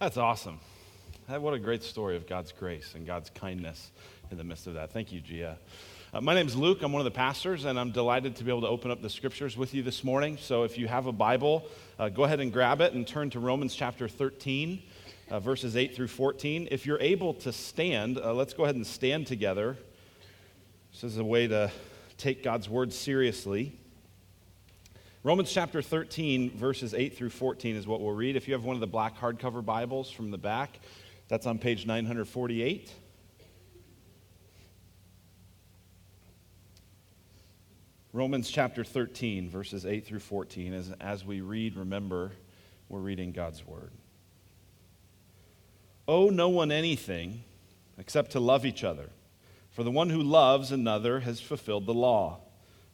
That's awesome. What a great story of God's grace and God's kindness in the midst of that. Thank you, Gia. Uh, my name is Luke. I'm one of the pastors, and I'm delighted to be able to open up the scriptures with you this morning. So if you have a Bible, uh, go ahead and grab it and turn to Romans chapter 13, uh, verses 8 through 14. If you're able to stand, uh, let's go ahead and stand together. This is a way to take God's word seriously. Romans chapter 13, verses 8 through 14 is what we'll read. If you have one of the black hardcover Bibles from the back, that's on page 948. Romans chapter 13, verses 8 through 14. As, as we read, remember, we're reading God's word. Owe no one anything except to love each other, for the one who loves another has fulfilled the law.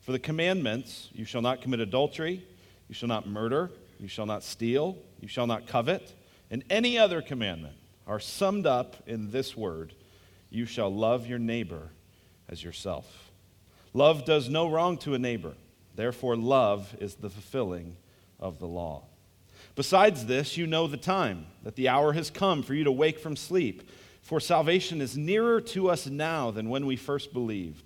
For the commandments, you shall not commit adultery, you shall not murder, you shall not steal, you shall not covet, and any other commandment are summed up in this word you shall love your neighbor as yourself. Love does no wrong to a neighbor. Therefore, love is the fulfilling of the law. Besides this, you know the time, that the hour has come for you to wake from sleep. For salvation is nearer to us now than when we first believed.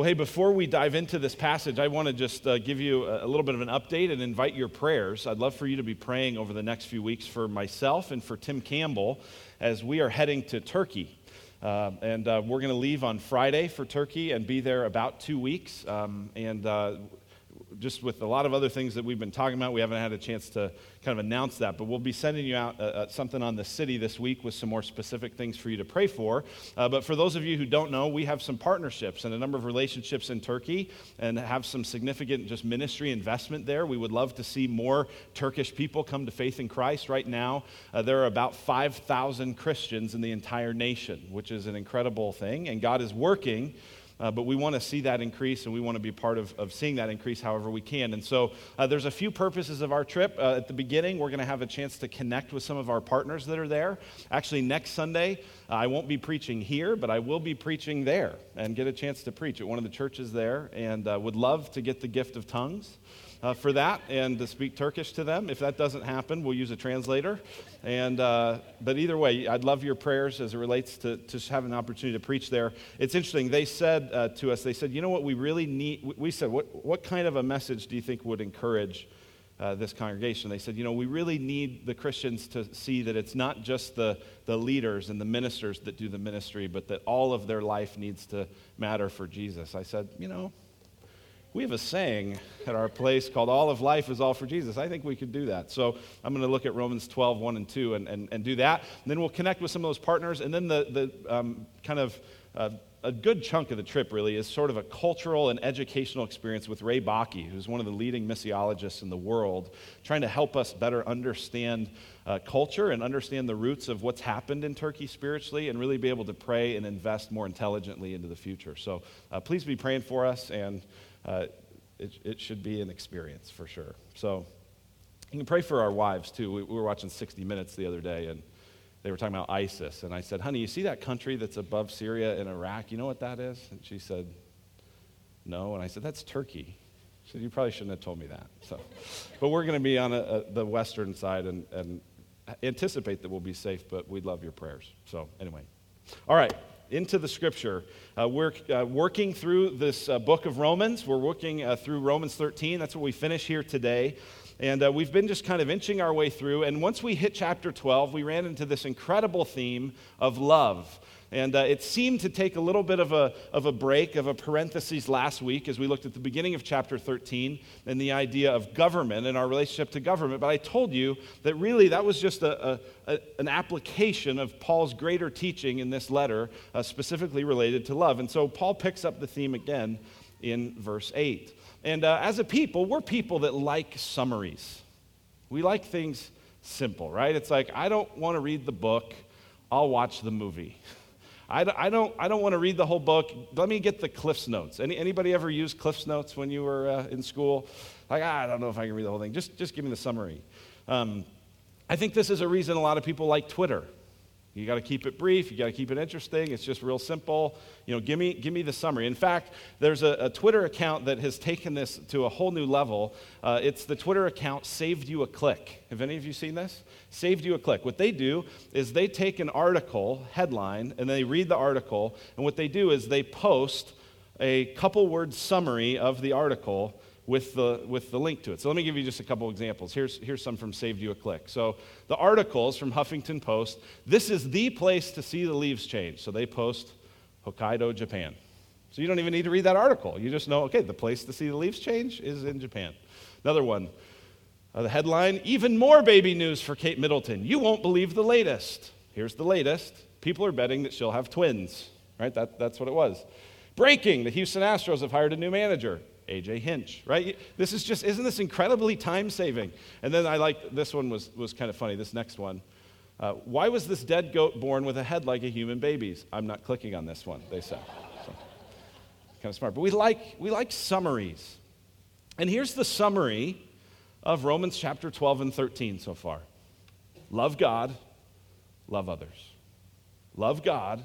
Well, hey, before we dive into this passage, I want to just uh, give you a, little bit of an update and invite your prayers. I'd love for you to be praying over the next few weeks for myself and for Tim Campbell as we are heading to Turkey. Uh, and uh, we're going to leave on Friday for Turkey and be there about two weeks. Um, and uh, just with a lot of other things that we've been talking about, we haven't had a chance to kind of announce that. But we'll be sending you out uh, uh, something on the city this week with some more specific things for you to pray for. Uh, but for those of you who don't know, we have some partnerships and a number of relationships in Turkey and have some significant just ministry investment there. We would love to see more Turkish people come to faith in Christ. Right now, uh, there are about 5,000 Christians in the entire nation, which is an incredible thing. And God is working uh, but we want to see that increase and we want to be part of, of seeing that increase however we can. And so uh, there's a few purposes of our trip. Uh, at the beginning, we're going to have a chance to connect with some of our partners that are there. Actually, next Sunday, uh, I won't be preaching here, but I will be preaching there and get a chance to preach at one of the churches there and uh, would love to get the gift of tongues uh, for that and to speak Turkish to them. If that doesn't happen, we'll use a translator. And, uh, but either way, I'd love your prayers as it relates to, to having an opportunity to preach there. It's interesting. They said uh, to us, they said, you know what we really need? We said, what, what kind of a message do you think would encourage uh, this congregation. They said, you know, we really need the Christians to see that it's not just the, the leaders and the ministers that do the ministry, but that all of their life needs to matter for Jesus. I said, you know, we have a saying at our place called All of Life is All for Jesus. I think we could do that. So I'm going to look at Romans 12, 1 and 2 and, and, and do that. And then we'll connect with some of those partners. And then the, the um, kind of uh, a good chunk of the trip really is sort of a cultural and educational experience with Ray Bakke, who's one of the leading missiologists in the world, trying to help us better understand uh, culture and understand the roots of what's happened in Turkey spiritually and really be able to pray and invest more intelligently into the future. So uh, please be praying for us and uh, it, it should be an experience for sure. So you can pray for our wives too. We, we were watching 60 Minutes the other day, and they were talking about ISIS. And I said, honey, you see that country that's above Syria and Iraq? You know what that is? And she said, no. And I said, that's Turkey. She said, you probably shouldn't have told me that. So, but we're going to be on a, a, the western side and, and anticipate that we'll be safe, but we'd love your prayers. So, anyway. All right into the scripture. Uh, we're uh, working through this uh, book of Romans. We're working uh, through Romans 13. That's what we finish here today. And uh, we've been just kind of inching our way through. And once we hit chapter 12, we ran into this incredible theme of love. And uh, it seemed to take a little bit of a, of a break, of a parenthesis last week as we looked at the beginning of chapter 13 and the idea of government and our relationship to government. But I told you that really that was just a, a, a an application of Paul's greater teaching in this letter, uh, specifically related to love. And so Paul picks up the theme again in verse 8. And uh, as a people, we're people that like summaries. We like things simple, right? It's like, I don't want to read the book, I'll watch the movie. I, I don't, I don't want to read the whole book. Let me get the Cliff's Notes. Any, anybody ever use Cliff's Notes when you were uh, in school? Like, ah, I don't know if I can read the whole thing. Just, just give me the summary. Um, I think this is a reason a lot of people like Twitter. You got to keep it brief. You got to keep it interesting. It's just real simple. You know, give me, give me the summary. In fact, there's a, a Twitter account that has taken this to a whole new level. Uh, it's the Twitter account Saved You a Click. Have any of you seen this? Saved You a Click. What they do is they take an article headline and they read the article, and what they do is they post a couple word summary of the article with the, with the link to it. So let me give you just a couple examples. Here's, here's some from Saved You a Click. So the articles from Huffington Post this is the place to see the leaves change. So they post Hokkaido, Japan. So you don't even need to read that article. You just know, okay, the place to see the leaves change is in Japan. Another one, uh, the headline Even more baby news for Kate Middleton. You won't believe the latest. Here's the latest. People are betting that she'll have twins, right? That, that's what it was. Breaking the Houston Astros have hired a new manager. AJ Hinch, right? This is just, isn't this incredibly time saving? And then I like, this one was, was kind of funny, this next one. Uh, why was this dead goat born with a head like a human baby's? I'm not clicking on this one, they said. So, kind of smart. But we like, we like summaries. And here's the summary of Romans chapter 12 and 13 so far love God, love others. Love God,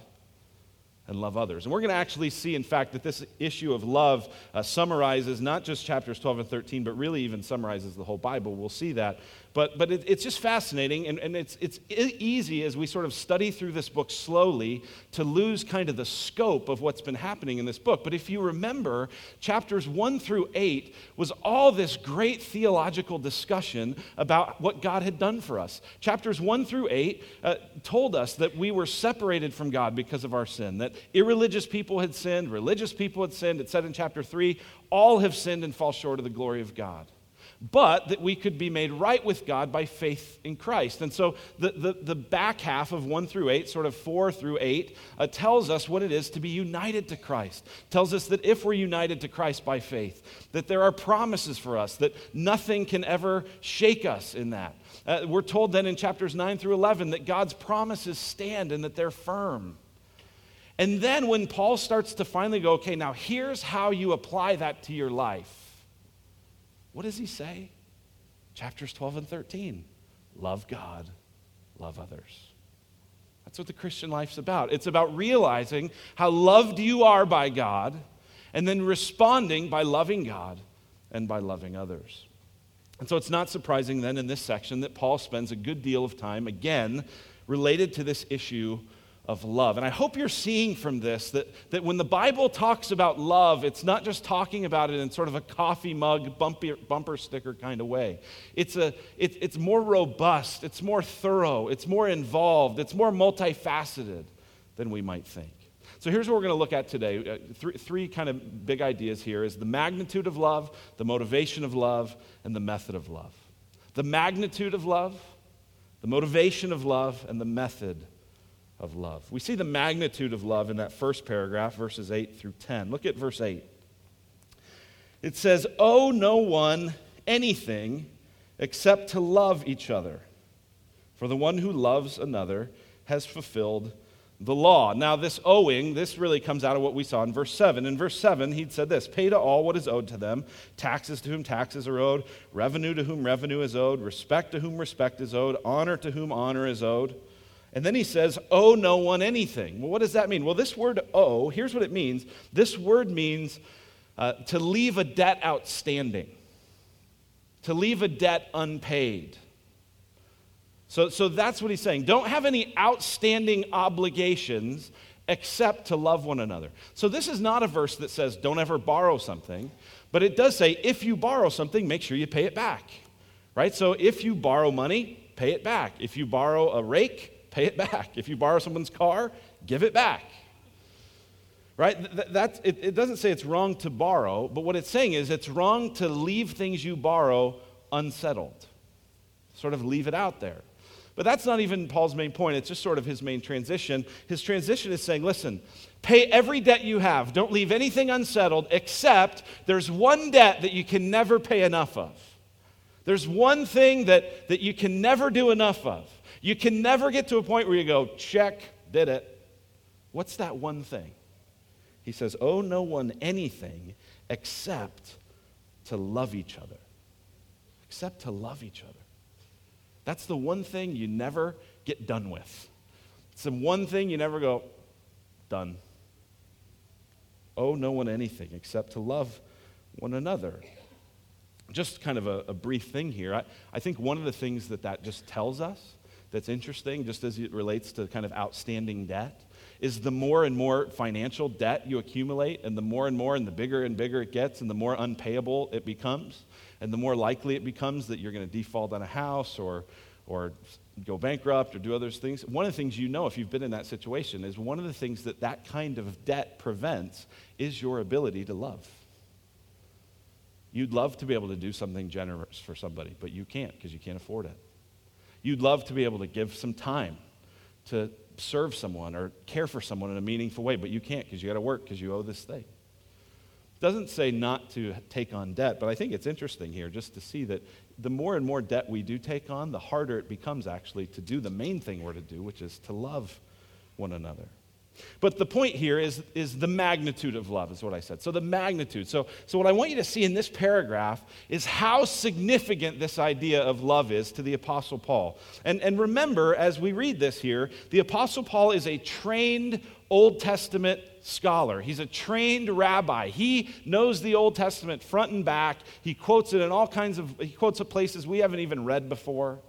and love others. And we're going to actually see, in fact, that this issue of love uh, summarizes not just chapters 12 and 13, but really even summarizes the whole Bible. We'll see that. But, but it, it's just fascinating, and, and it's, it's easy as we sort of study through this book slowly to lose kind of the scope of what's been happening in this book. But if you remember, chapters 1 through 8 was all this great theological discussion about what God had done for us. Chapters 1 through 8 uh, told us that we were separated from God because of our sin, that irreligious people had sinned, religious people had sinned. It said in chapter 3, all have sinned and fall short of the glory of God but that we could be made right with God by faith in Christ. And so the, the, the back half of 1 through 8, sort of 4 through 8, uh, tells us what it is to be united to Christ. Tells us that if we're united to Christ by faith, that there are promises for us, that nothing can ever shake us in that. Uh, we're told then in chapters 9 through 11 that God's promises stand and that they're firm. And then when Paul starts to finally go, okay, now here's how you apply that to your life what does he say? Chapters 12 and 13 love God, love others. That's what the Christian life's about. It's about realizing how loved you are by God and then responding by loving God and by loving others. And so it's not surprising then in this section that Paul spends a good deal of time, again, related to this issue of love. And I hope you're seeing from this that, that when the Bible talks about love, it's not just talking about it in sort of a coffee mug, bumper, bumper sticker kind of way. It's, a, it, it's more robust, it's more thorough, it's more involved, it's more multifaceted than we might think. So here's what we're going to look at today. Uh, three, three kind of big ideas here is the magnitude of love, the motivation of love, and the method of love. The magnitude of love, the motivation of love, and the method of love. We see the magnitude of love in that first paragraph, verses 8 through 10. Look at verse 8. It says, Owe no one anything except to love each other. For the one who loves another has fulfilled the law. Now, this owing, this really comes out of what we saw in verse 7. In verse 7, he'd said this Pay to all what is owed to them, taxes to whom taxes are owed, revenue to whom revenue is owed, respect to whom respect is owed, honor to whom honor is owed. And then he says, owe no one anything. Well, what does that mean? Well, this word owe, here's what it means this word means uh, to leave a debt outstanding, to leave a debt unpaid. So, so that's what he's saying. Don't have any outstanding obligations except to love one another. So this is not a verse that says don't ever borrow something, but it does say if you borrow something, make sure you pay it back. Right? So if you borrow money, pay it back. If you borrow a rake, pay it back. If you borrow someone's car, give it back. Right? That, it, it doesn't say it's wrong to borrow, but what it's saying is it's wrong to leave things you borrow unsettled. Sort of leave it out there. But that's not even Paul's main point. It's just sort of his main transition. His transition is saying, listen, pay every debt you have. Don't leave anything unsettled, except there's one debt that you can never pay enough of. There's one thing that, that you can never do enough of. You can never get to a point where you go, check, did it. What's that one thing? He says, Owe no one anything except to love each other. Except to love each other. That's the one thing you never get done with. It's the one thing you never go, done. Owe no one anything except to love one another. Just kind of a, a brief thing here. I, I think one of the things that that just tells us that's interesting, just as it relates to kind of outstanding debt, is the more and more financial debt you accumulate, and the more and more and the bigger and bigger it gets, and the more unpayable it becomes, and the more likely it becomes that you're going to default on a house or, or go bankrupt or do other things. One of the things you know if you've been in that situation is one of the things that that kind of debt prevents is your ability to love. You'd love to be able to do something generous for somebody, but you can't because you can't afford it. You'd love to be able to give some time to serve someone or care for someone in a meaningful way, but you can't because you got to work because you owe this thing. It doesn't say not to take on debt, but I think it's interesting here just to see that the more and more debt we do take on, the harder it becomes actually to do the main thing we're to do, which is to love one another. But the point here is, is the magnitude of love, is what I said. So, the magnitude. So, so, what I want you to see in this paragraph is how significant this idea of love is to the Apostle Paul. And, and remember, as we read this here, the Apostle Paul is a trained Old Testament scholar. He's a trained rabbi. He knows the Old Testament front and back. He quotes it in all kinds of, he quotes it places we haven't even read before.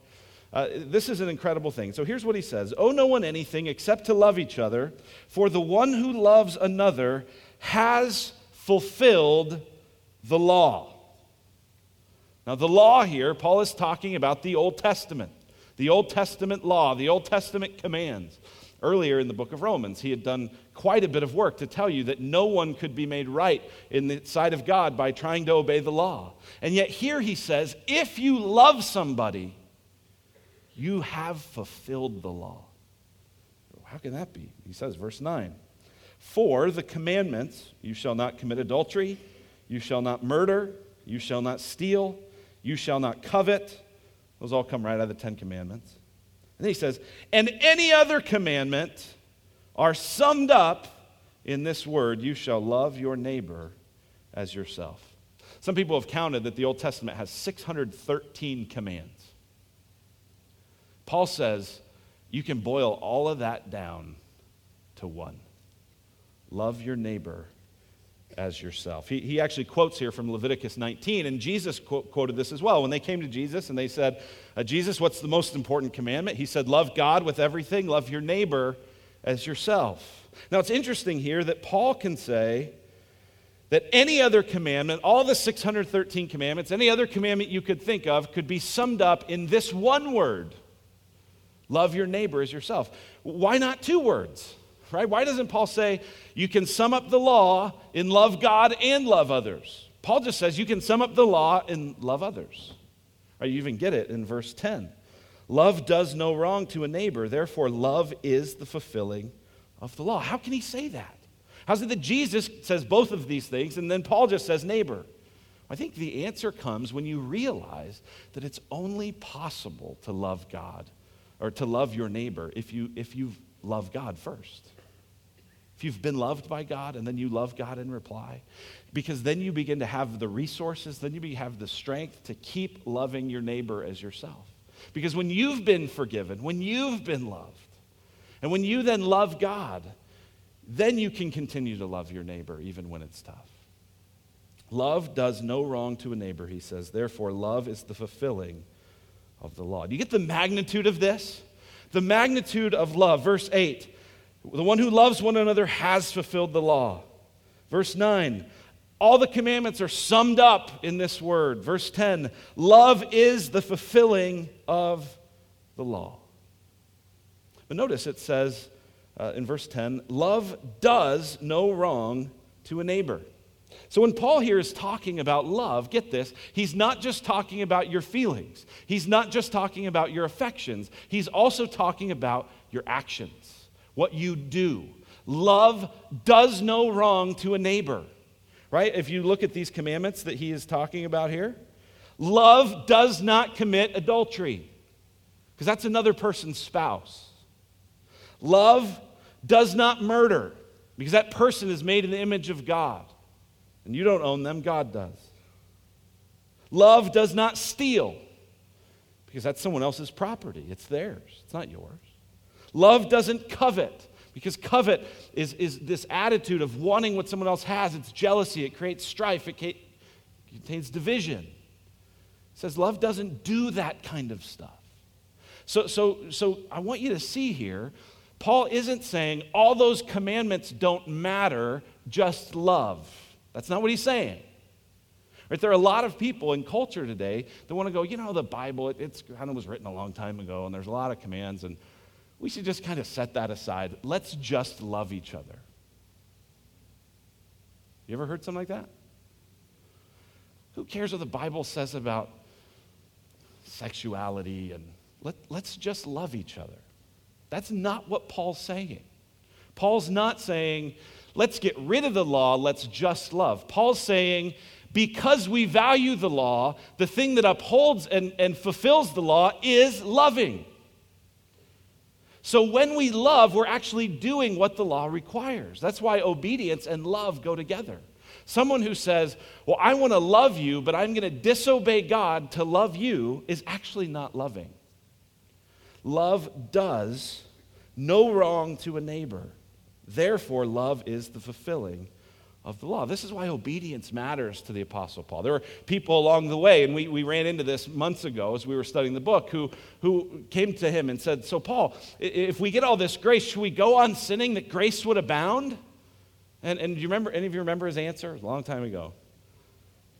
Uh, this is an incredible thing. So here's what he says Owe no one anything except to love each other, for the one who loves another has fulfilled the law. Now, the law here, Paul is talking about the Old Testament, the Old Testament law, the Old Testament commands. Earlier in the book of Romans, he had done quite a bit of work to tell you that no one could be made right in the sight of God by trying to obey the law. And yet, here he says, if you love somebody, you have fulfilled the law. How can that be? He says, verse 9 For the commandments, you shall not commit adultery, you shall not murder, you shall not steal, you shall not covet. Those all come right out of the Ten Commandments. And then he says, and any other commandment are summed up in this word you shall love your neighbor as yourself. Some people have counted that the Old Testament has 613 commands. Paul says you can boil all of that down to one love your neighbor as yourself. He, he actually quotes here from Leviticus 19, and Jesus quote, quoted this as well. When they came to Jesus and they said, uh, Jesus, what's the most important commandment? He said, Love God with everything, love your neighbor as yourself. Now it's interesting here that Paul can say that any other commandment, all the 613 commandments, any other commandment you could think of, could be summed up in this one word Love your neighbor as yourself. Why not two words? Right? Why doesn't Paul say you can sum up the law in love God and love others? Paul just says you can sum up the law in love others. Right? You even get it in verse 10. Love does no wrong to a neighbor, therefore, love is the fulfilling of the law. How can he say that? How's it that Jesus says both of these things and then Paul just says neighbor? I think the answer comes when you realize that it's only possible to love God or to love your neighbor if you if you love God first. If you've been loved by God and then you love God in reply, because then you begin to have the resources, then you have the strength to keep loving your neighbor as yourself. Because when you've been forgiven, when you've been loved, and when you then love God, then you can continue to love your neighbor even when it's tough. Love does no wrong to a neighbor, he says. Therefore, love is the fulfilling of the law. Do you get the magnitude of this? The magnitude of love. Verse 8 the one who loves one another has fulfilled the law. Verse 9 all the commandments are summed up in this word. Verse 10 love is the fulfilling of the law. But notice it says uh, in verse 10 love does no wrong to a neighbor. So when Paul here is talking about love, get this, he's not just talking about your feelings. He's not just talking about your affections. He's also talking about your actions, what you do. Love does no wrong to a neighbor. Right? If you look at these commandments that he is talking about here, Love does not commit adultery, because that's another person's spouse. Love does not murder, because that person is made in the image of God. And you don't own them, God does. Love does not steal, because that's someone else's property. It's theirs, it's not yours. Love doesn't covet, because covet is, is this attitude of wanting what someone else has. It's jealousy, it creates strife, it contains division. It says love doesn't do that kind of stuff. So, so, so I want you to see here, Paul isn't saying all those commandments don't matter, just love. That's not what he's saying. Right? There are a lot of people in culture today that want to go, you know, the Bible, it, it's kind of was written a long time ago, and there's a lot of commands, and we should just kind of set that aside. Let's just love each other. You ever heard something like that? Who cares what the Bible says about sexuality and let, let's just love each other? That's not what Paul's saying. Paul's not saying, let's get rid of the law, let's just love. Paul's saying, because we value the law, the thing that upholds and, and fulfills the law is loving. So when we love, we're actually doing what the law requires. That's why obedience and love go together. Someone who says, Well, I want to love you, but I'm going to disobey God to love you, is actually not loving. Love does no wrong to a neighbor. Therefore, love is the fulfilling of the law. This is why obedience matters to the Apostle Paul. There were people along the way, and we, we ran into this months ago as we were studying the book, who, who came to him and said, So, Paul, if we get all this grace, should we go on sinning that grace would abound? And, and do you remember, any of you remember his answer? a long time ago.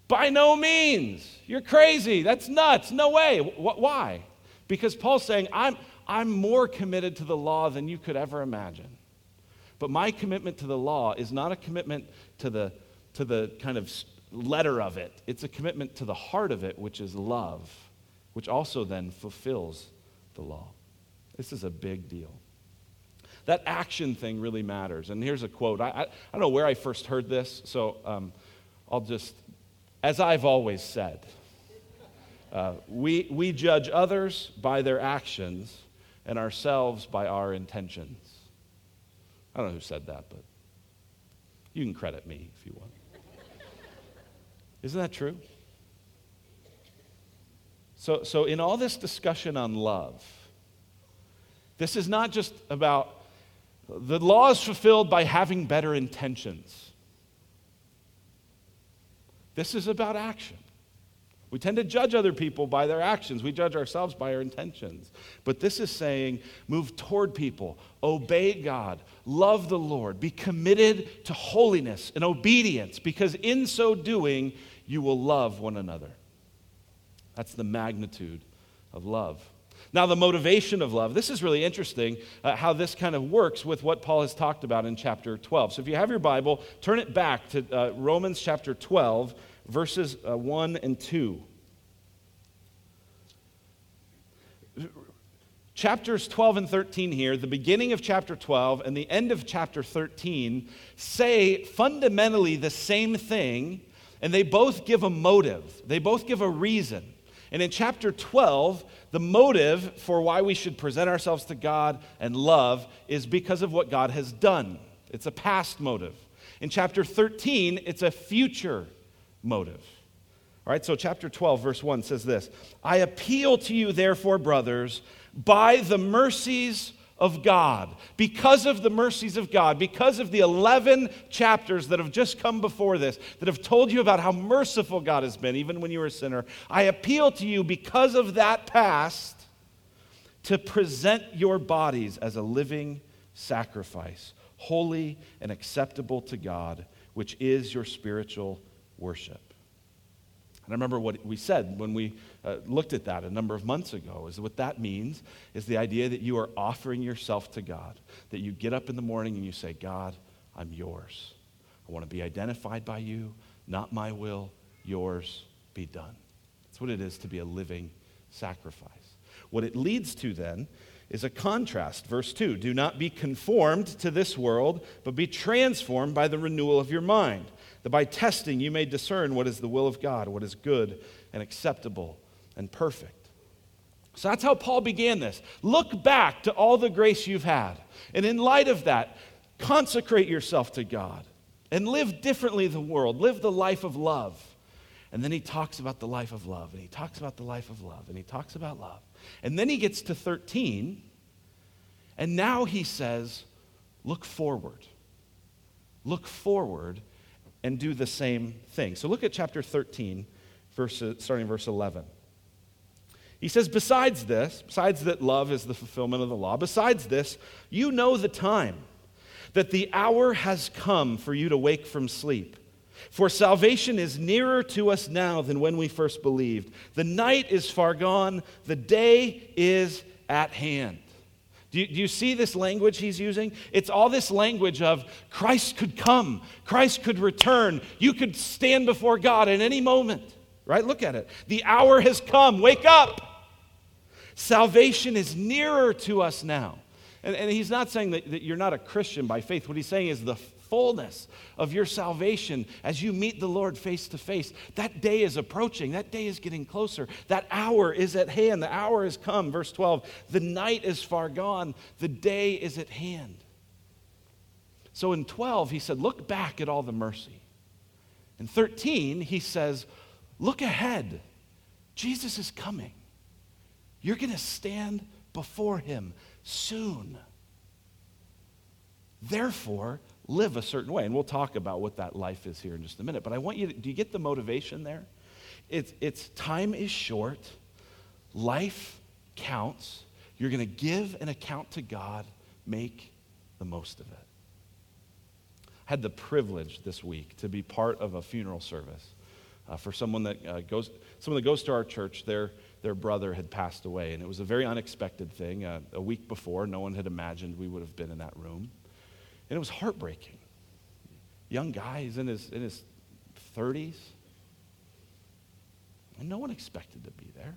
By no means. You're crazy. That's nuts. No way. why? Because Paul's saying, I'm, I'm more committed to the law than you could ever imagine. But my commitment to the law is not a commitment to the, to the kind of letter of it, it's a commitment to the heart of it, which is love, which also then fulfills the law. This is a big deal. That action thing really matters. And here's a quote. I, I, I don't know where I first heard this, so um, I'll just, as I've always said, uh, we, we judge others by their actions and ourselves by our intentions. I don't know who said that, but you can credit me if you want. Isn't that true? So, so, in all this discussion on love, this is not just about the law is fulfilled by having better intentions. This is about action. We tend to judge other people by their actions. We judge ourselves by our intentions. But this is saying move toward people, obey God, love the Lord, be committed to holiness and obedience, because in so doing, you will love one another. That's the magnitude of love. Now, the motivation of love. This is really interesting uh, how this kind of works with what Paul has talked about in chapter 12. So, if you have your Bible, turn it back to uh, Romans chapter 12 verses uh, 1 and 2. Chapters 12 and 13 here, the beginning of chapter 12 and the end of chapter 13, say fundamentally the same thing, and they both give a motive. They both give a reason. And in chapter 12, the motive for why we should present ourselves to God and love is because of what God has done. It's a past motive. In chapter 13, it's a future motive. All right, so chapter 12, verse 1 says this I appeal to you, therefore, brothers, by the mercies of God, because of the mercies of God, because of the 11 chapters that have just come before this, that have told you about how merciful God has been, even when you were a sinner, I appeal to you, because of that past, to present your bodies as a living sacrifice, holy and acceptable to God, which is your spiritual worship. And I remember what we said when we uh, looked at that a number of months ago is what that means is the idea that you are offering yourself to God, that you get up in the morning and you say, God, I'm yours. I want to be identified by you, not my will, yours be done. That's what it is to be a living sacrifice. What it leads to then is a contrast. Verse 2 Do not be conformed to this world, but be transformed by the renewal of your mind that by testing you may discern what is the will of God, what is good and acceptable and perfect. So that's how Paul began this. Look back to all the grace you've had. And in light of that, consecrate yourself to God and live differently the world. Live the life of love. And then he talks about the life of love, and he talks about the life of love, and he talks about love. And then he gets to 13, and now he says, Look forward. Look forward and do the same thing. So look at chapter 13, verse, starting verse 11. He says, Besides this, besides that love is the fulfillment of the law, besides this, you know the time, that the hour has come for you to wake from sleep. For salvation is nearer to us now than when we first believed. The night is far gone, the day is at hand. Do you, do you, see this language he's using? It's all this language of Christ could come, Christ could return, you could stand before God at any moment, right? Look at it. The hour has come, wake up. Salvation is nearer to us now. And, and he's not saying that, that you're not a Christian by faith. What he's saying is the fullness of your salvation as you meet the Lord face to face. That day is approaching. That day is getting closer. That hour is at hand. The hour has come. Verse 12 The night is far gone, the day is at hand. So in 12, he said, Look back at all the mercy. In 13, he says, Look ahead. Jesus is coming. You're going to stand before him soon. Therefore, live a certain way. And we'll talk about what that life is here in just a minute. But I want you to, do you get the motivation there? It's, it's time is short, life counts. You're going to give an account to God, make the most of it. I had the privilege this week to be part of a funeral service uh, for someone that uh, goes, someone that goes to our church. Their, their brother had passed away, and it was a very unexpected thing. Uh, a week before, no one had imagined we would have been in that room. And it was heartbreaking. Young guy, he's in his, in his 30s. And no one expected to be there.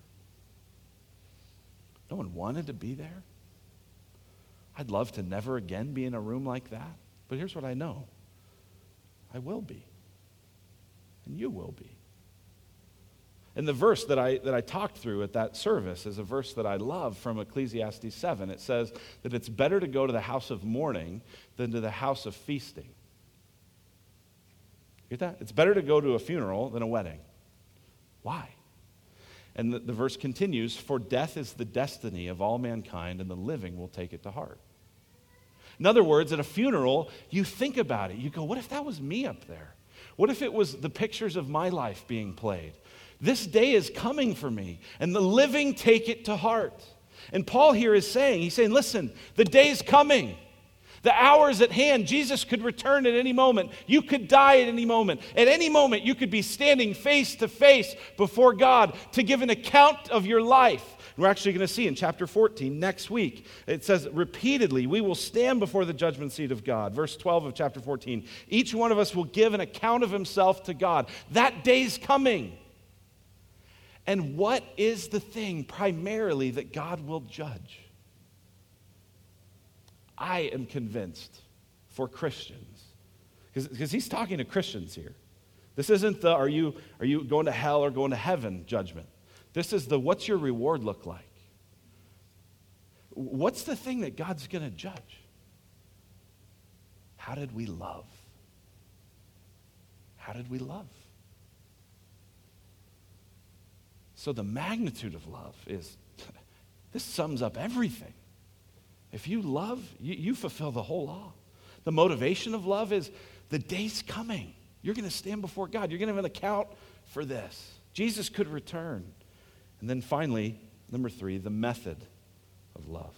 No one wanted to be there. I'd love to never again be in a room like that. But here's what I know I will be. And you will be. And the verse that I, that I talked through at that service is a verse that I love from Ecclesiastes 7. It says that it's better to go to the house of mourning than to the house of feasting. Get that? It's better to go to a funeral than a wedding. Why? And the, the verse continues For death is the destiny of all mankind, and the living will take it to heart. In other words, at a funeral, you think about it. You go, What if that was me up there? What if it was the pictures of my life being played? This day is coming for me, and the living take it to heart. And Paul here is saying, he's saying, listen, the day's coming. The hour is at hand. Jesus could return at any moment. You could die at any moment. At any moment, you could be standing face to face before God to give an account of your life. We're actually going to see in chapter 14 next week. It says repeatedly, we will stand before the judgment seat of God. Verse 12 of chapter 14. Each one of us will give an account of himself to God. That day's coming. And what is the thing primarily that God will judge? I am convinced for Christians, because he's talking to Christians here. This isn't the are you, are you going to hell or going to heaven judgment. This is the what's your reward look like? What's the thing that God's going to judge? How did we love? How did we love? So the magnitude of love is this sums up everything. If you love, you, you, fulfill the whole law. The motivation of love is the day's coming. You're going to stand before God. You're going to have an account for this. Jesus could return. And then finally, number three, the method of love.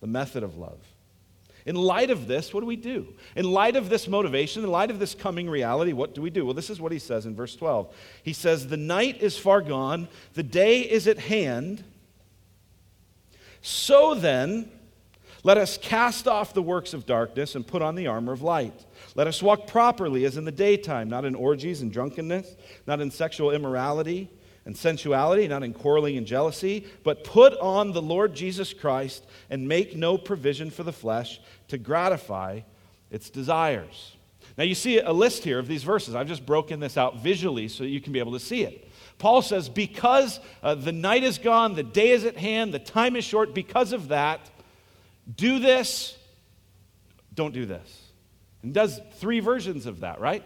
The method of love. In light of this, what do we do? In light of this motivation, in light of this coming reality, what do we do? Well, this is what he says in verse 12. He says, The night is far gone, the day is at hand. So then, let us cast off the works of darkness and put on the armor of light. Let us walk properly as in the daytime, not in orgies and drunkenness, not in sexual immorality and sensuality, not in quarreling and jealousy, but put on the Lord Jesus Christ and make no provision for the flesh to gratify its desires. Now, you see a list here of these verses. I've just broken this out visually so you can be able to see it. Paul says, because uh, the night is gone, the day is at hand, the time is short, because of that, do this, don't do this. And does three versions of that, right?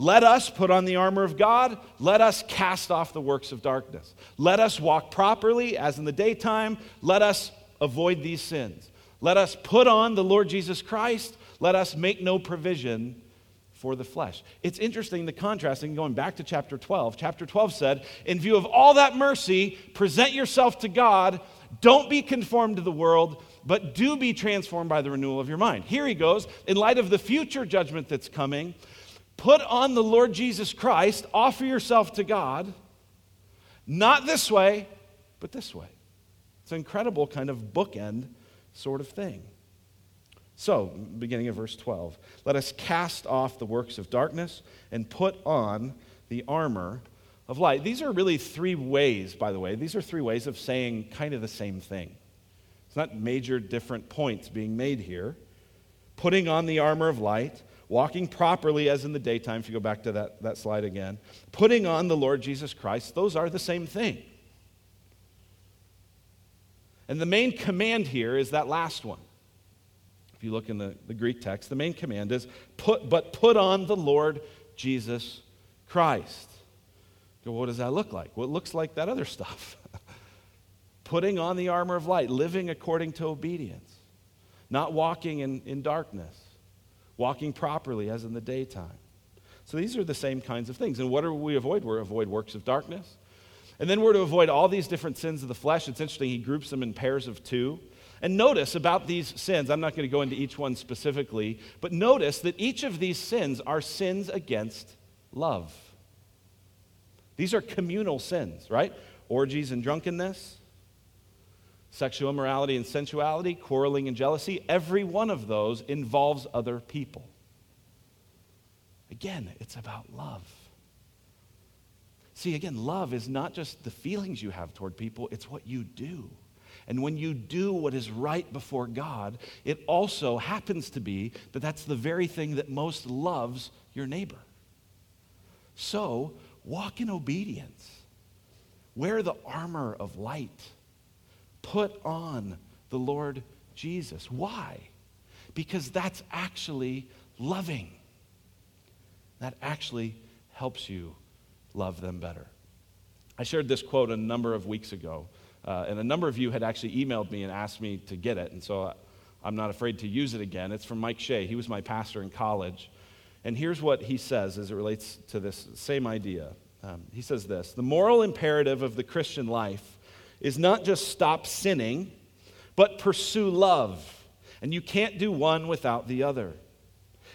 Let us put on the armor of God. Let us cast off the works of darkness. Let us walk properly as in the daytime. Let us avoid these sins. Let us put on the Lord Jesus Christ. Let us make no provision for the flesh. It's interesting the contrast, and going back to chapter 12. Chapter 12 said, In view of all that mercy, present yourself to God. Don't be conformed to the world, but do be transformed by the renewal of your mind. Here he goes, in light of the future judgment that's coming, put on the Lord Jesus Christ, offer yourself to God, not this way, but this way. It's an incredible kind of bookend sort of thing. So, beginning of verse 12, let us cast off the works of darkness and put on the armor of light. These are really three ways, by the way. These are three ways of saying kind of the same thing. It's not major different points being made here. Putting on the armor of light, walking properly as in the daytime, if you go back to that, that slide again, putting on the Lord Jesus Christ, those are the same thing. And the main command here is that last one. If you look in the, the Greek text, the main command is put, but put on the Lord Jesus Christ. So what does that look like? Well, it looks like that other stuff putting on the armor of light, living according to obedience, not walking in, in darkness, walking properly as in the daytime. So these are the same kinds of things. And what do we avoid? We avoid works of darkness. And then we're to avoid all these different sins of the flesh. It's interesting, he groups them in pairs of two. And notice about these sins, I'm not going to go into each one specifically, but notice that each of these sins are sins against love. These are communal sins, right? Orgies and drunkenness, sexual immorality and sensuality, quarreling and jealousy, every one of those involves other people. Again, it's about love. See, again, love is not just the feelings you have toward people, it's what you do. And when you do what is right before God, it also happens to be that that's the very thing that most loves your neighbor. So, walk in obedience. Wear the armor of light Put on the Lord Jesus. Why? Because that's actually loving. That actually helps you love them better. I shared this quote a number of weeks ago, uh, and a number of you had actually emailed me and asked me to get it, and so I'm not afraid to use it again. It's from Mike Shea. He was my pastor in college. And here's what he says as it relates to this same idea. Um, he says this The moral imperative of the Christian life is not just stop sinning, but pursue love. And you can't do one without the other.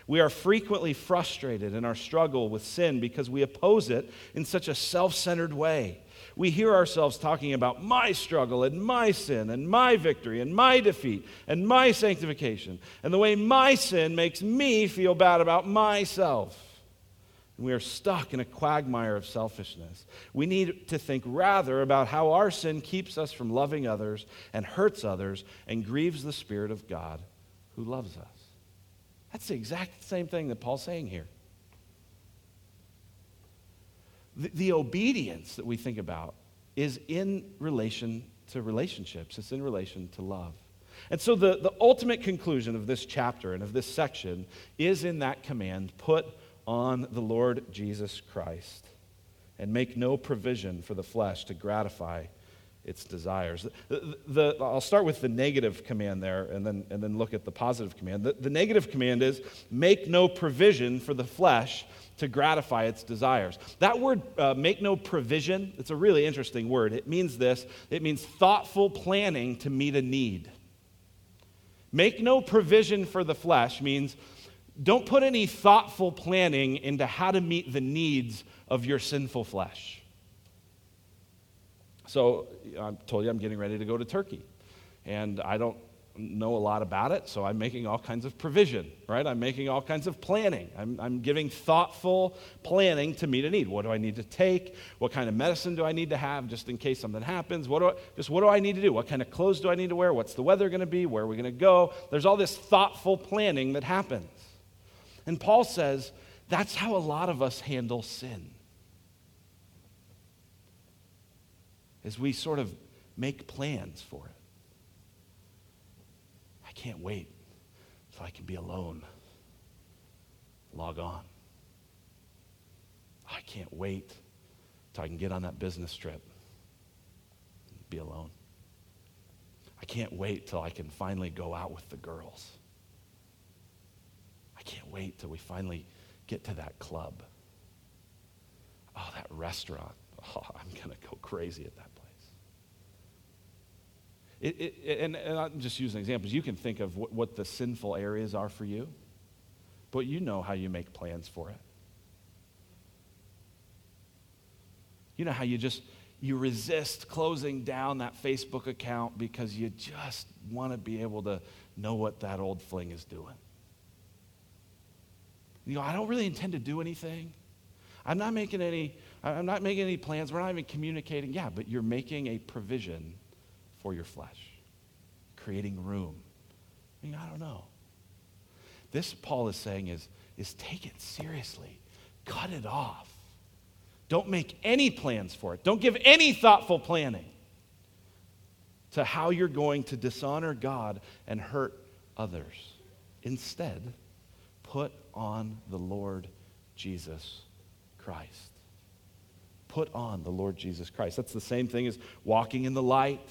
We are frequently frustrated in our struggle with sin because we oppose it in such a self centered way. We hear ourselves talking about my struggle and my sin and my victory and my defeat and my sanctification and the way my sin makes me feel bad about myself. We are stuck in a quagmire of selfishness. We need to think rather about how our sin keeps us from loving others and hurts others and grieves the Spirit of God who loves us. That's the exact same thing that Paul's saying here. The, the obedience that we think about is in relation to relationships, it's in relation to love. And so the, the ultimate conclusion of this chapter and of this section is in that command put on the Lord Jesus Christ and make no provision for the flesh to gratify its desires. The, the, I'll start with the negative command there and then, and then look at the positive command. The, the negative command is make no provision for the flesh to gratify its desires. That word, uh, make no provision, it's a really interesting word. It means this it means thoughtful planning to meet a need. Make no provision for the flesh means don't put any thoughtful planning into how to meet the needs of your sinful flesh. So I told you I'm getting ready to go to Turkey. And I don't know a lot about it, so I'm making all kinds of provision, right? I'm making all kinds of planning. I'm, I'm giving thoughtful planning to meet a need. What do I need to take? What kind of medicine do I need to have just in case something happens? What do I, just what do I need to do? What kind of clothes do I need to wear? What's the weather going to be? Where are we going to go? There's all this thoughtful planning that happens. And Paul says that's how a lot of us handle sin. as we sort of make plans for it. I can't wait so I can be alone. Log on. I can't wait till I can get on that business trip. Be alone. I can't wait till I can finally go out with the girls. Can't wait till we finally get to that club. Oh, that restaurant. Oh, I'm going to go crazy at that place. It, it, and, and, I'm just using examples. You can think of what, what the sinful areas are for you, but you know how you make plans for it. You know how you just you resist closing down that Facebook account because you just want to be able to know what that old fling is doing. You know, I don't really intend to do anything. I'm not making any, I'm not making any plans. We're not even communicating. Yeah, but you're making a provision for your flesh, creating room. I, mean, I don't know. This Paul is saying is, is take it seriously. Cut it off. Don't make any plans for it. Don't give any thoughtful planning to how you're going to dishonor God and hurt others. Instead, put on the Lord Jesus Christ. Put on the Lord Jesus Christ. That's the same thing as walking in the light,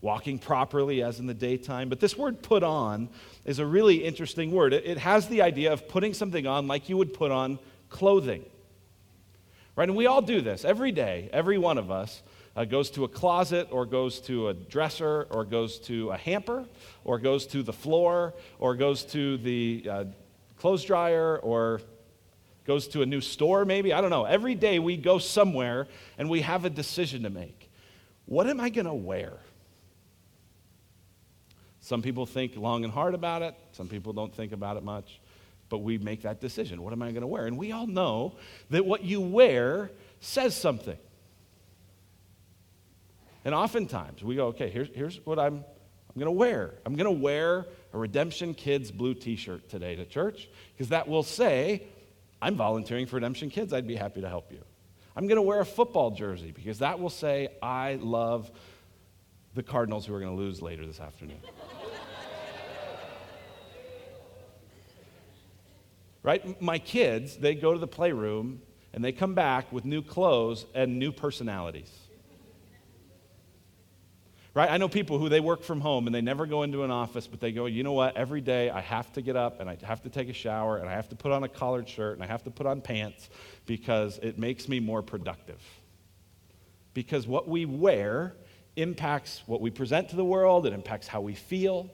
walking properly as in the daytime. But this word put on is a really interesting word. It, has the idea of putting something on like you would put on clothing. Right? And we all do this every day, every one of us. Uh, goes to a closet or goes to a dresser or goes to a hamper or goes to the floor or goes to the uh, clothes dryer or goes to a new store maybe i don't know every day we go somewhere and we have a decision to make what am i going to wear some people think long and hard about it some people don't think about it much but we make that decision. What am I going to wear? And we all know that what you wear says something. And oftentimes we go, okay, here's, here's what I'm, I'm going to wear. I'm going to wear a Redemption Kids blue t shirt today to church because that will say, I'm volunteering for Redemption Kids. I'd be happy to help you. I'm going to wear a football jersey because that will say, I love the Cardinals who are going to lose later this afternoon. right? My kids, they go to the playroom and they come back with new clothes and new personalities. Right? I know people who they work from home and they never go into an office, but they go, you know what? Every day I have to get up and I have to take a shower and I have to put on a collared shirt and I have to put on pants because it makes me more productive. Because what we wear impacts what we present to the world, it impacts how we feel.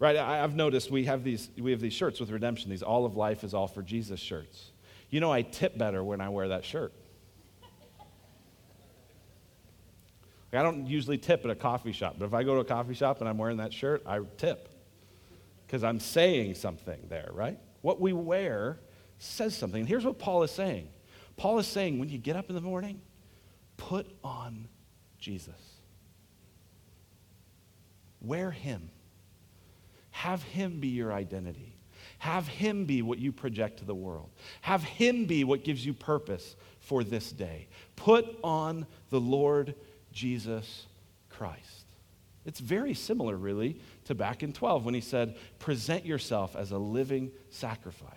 Right? I, have noticed we have, these, we have these shirts with redemption, these all of life is all for Jesus shirts. You know, I tip better when I wear that shirt. I don't usually tip at a coffee shop, but if I go to a coffee shop and I'm wearing that shirt, I tip because I'm saying something there, right? What we wear says something. And here's what Paul is saying Paul is saying, when you get up in the morning, put on Jesus. Wear him. Have Him be your identity. Have Him be what you project to the world. Have Him be what gives you purpose for this day. Put on the Lord Jesus Christ. It's very similar, really, to back in 12 when he said, Present yourself as a living sacrifice.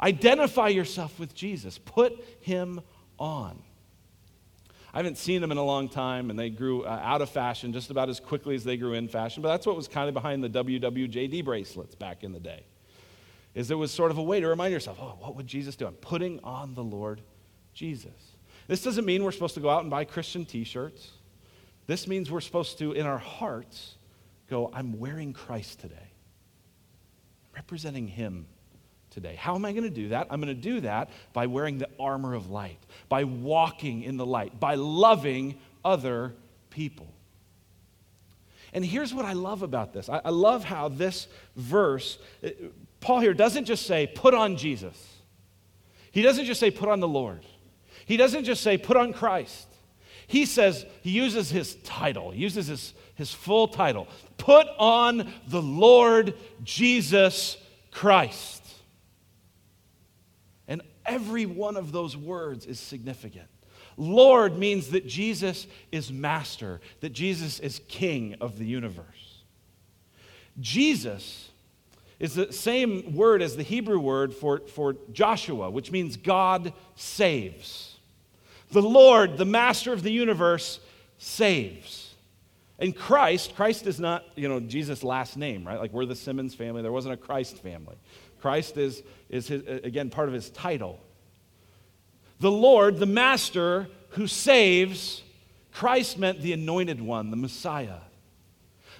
Identify yourself with Jesus. Put him on. I haven't seen them in a long time, and they grew uh, out of fashion just about as quickly as they grew in fashion. But that's what was kind of behind the WWJD bracelets back in the day. Is it was sort of a way to remind yourself, oh, what would Jesus do? I'm putting on the Lord Jesus. This doesn't mean we're supposed to go out and buy Christian T-shirts. This means we're supposed to, in our hearts, go, I'm wearing Christ today. I'm representing Him today. How am I going to do that? I'm going to do that by wearing the armor of light, by walking in the light, by loving other people. And here's what I love about this I, I love how this verse, uh, Paul here doesn't just say, put on Jesus. He doesn't just say, put on the Lord. He doesn't just say, put on Christ. He says, he uses his title, he uses his, his full title. Put on the Lord Jesus Christ. And every one of those words is significant. Lord means that Jesus is master, that Jesus is king of the universe. Jesus is the same word as the Hebrew word for, for Joshua, which means God saves. The Lord, the master of the universe, saves. And Christ, Christ is not, you know, Jesus' last name, right? Like we're the Simmons family. There wasn't a Christ family. Christ is, is his, again, part of his title. The Lord, the master who saves, Christ meant the anointed one, the Messiah.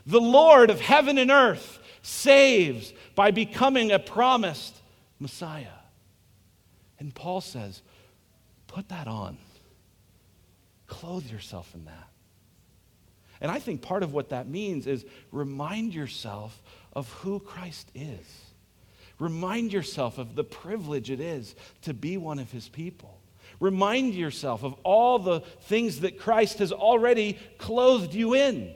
The Lord of heaven and earth saves by becoming a promised Messiah. And Paul says, put that on. Clothe yourself in that. And I think part of what that means is remind yourself of who Christ is. Remind yourself of the privilege it is to be one of his people. Remind yourself of all the things that Christ has already clothed you in.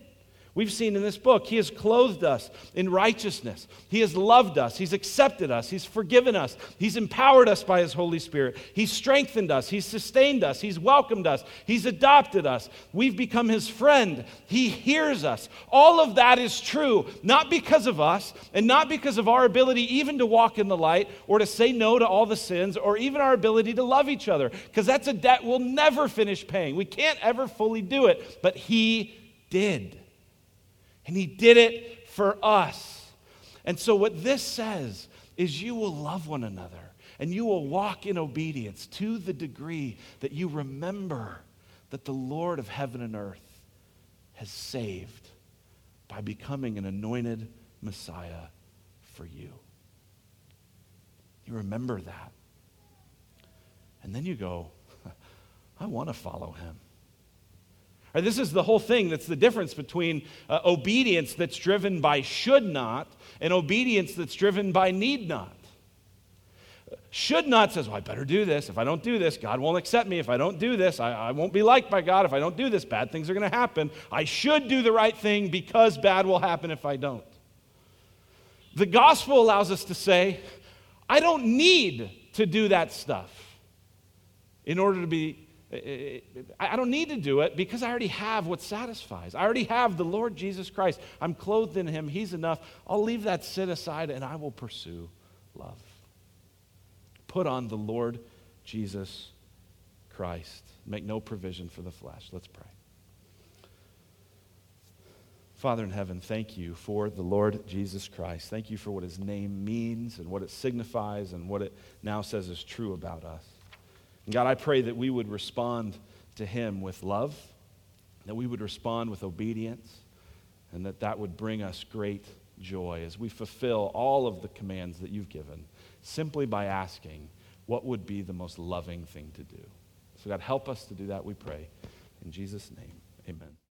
We've seen in this book, He has clothed us in righteousness. He has loved us. He's accepted us. He's forgiven us. He's empowered us by His Holy Spirit. He's strengthened us. He's sustained us. He's welcomed us. He's adopted us. We've become His friend. He hears us. All of that is true, not because of us and not because of our ability even to walk in the light or to say no to all the sins or even our ability to love each other, because that's a debt we'll never finish paying. We can't ever fully do it, but He did. And He did it for us. And so, what this says is you will love one another and you will walk in obedience to the degree that you remember that the Lord of heaven and earth has saved by becoming an anointed Messiah for you. You remember that. And then you go, I want to follow him. This is the whole thing that's the difference between uh, obedience that's driven by should not and obedience that's driven by need not. Should not says, Well, I better do this. If I don't do this, God won't accept me. If I don't do this, I, I won't be liked by God. If I don't do this, bad things are going to happen. I should do the right thing because bad will happen if I don't. The gospel allows us to say, I don't need to do that stuff in order to be I don't need to do it because I already have what satisfies. I already have the Lord Jesus Christ. I'm clothed in Him. He's enough. I'll leave that sin aside and I will pursue love. Put on the Lord Jesus Christ. Make no provision for the flesh. Let's pray. Father in heaven, thank you for the Lord Jesus Christ. Thank you for what his name means and what it signifies and what it now says is true about us. God, I pray that we would respond to him with love, that we would respond with obedience, and that that would bring us great joy as we fulfill all of the commands that you've given simply by asking what would be the most loving thing to do. So, God, help us to do that, we pray. In Jesus' name, amen.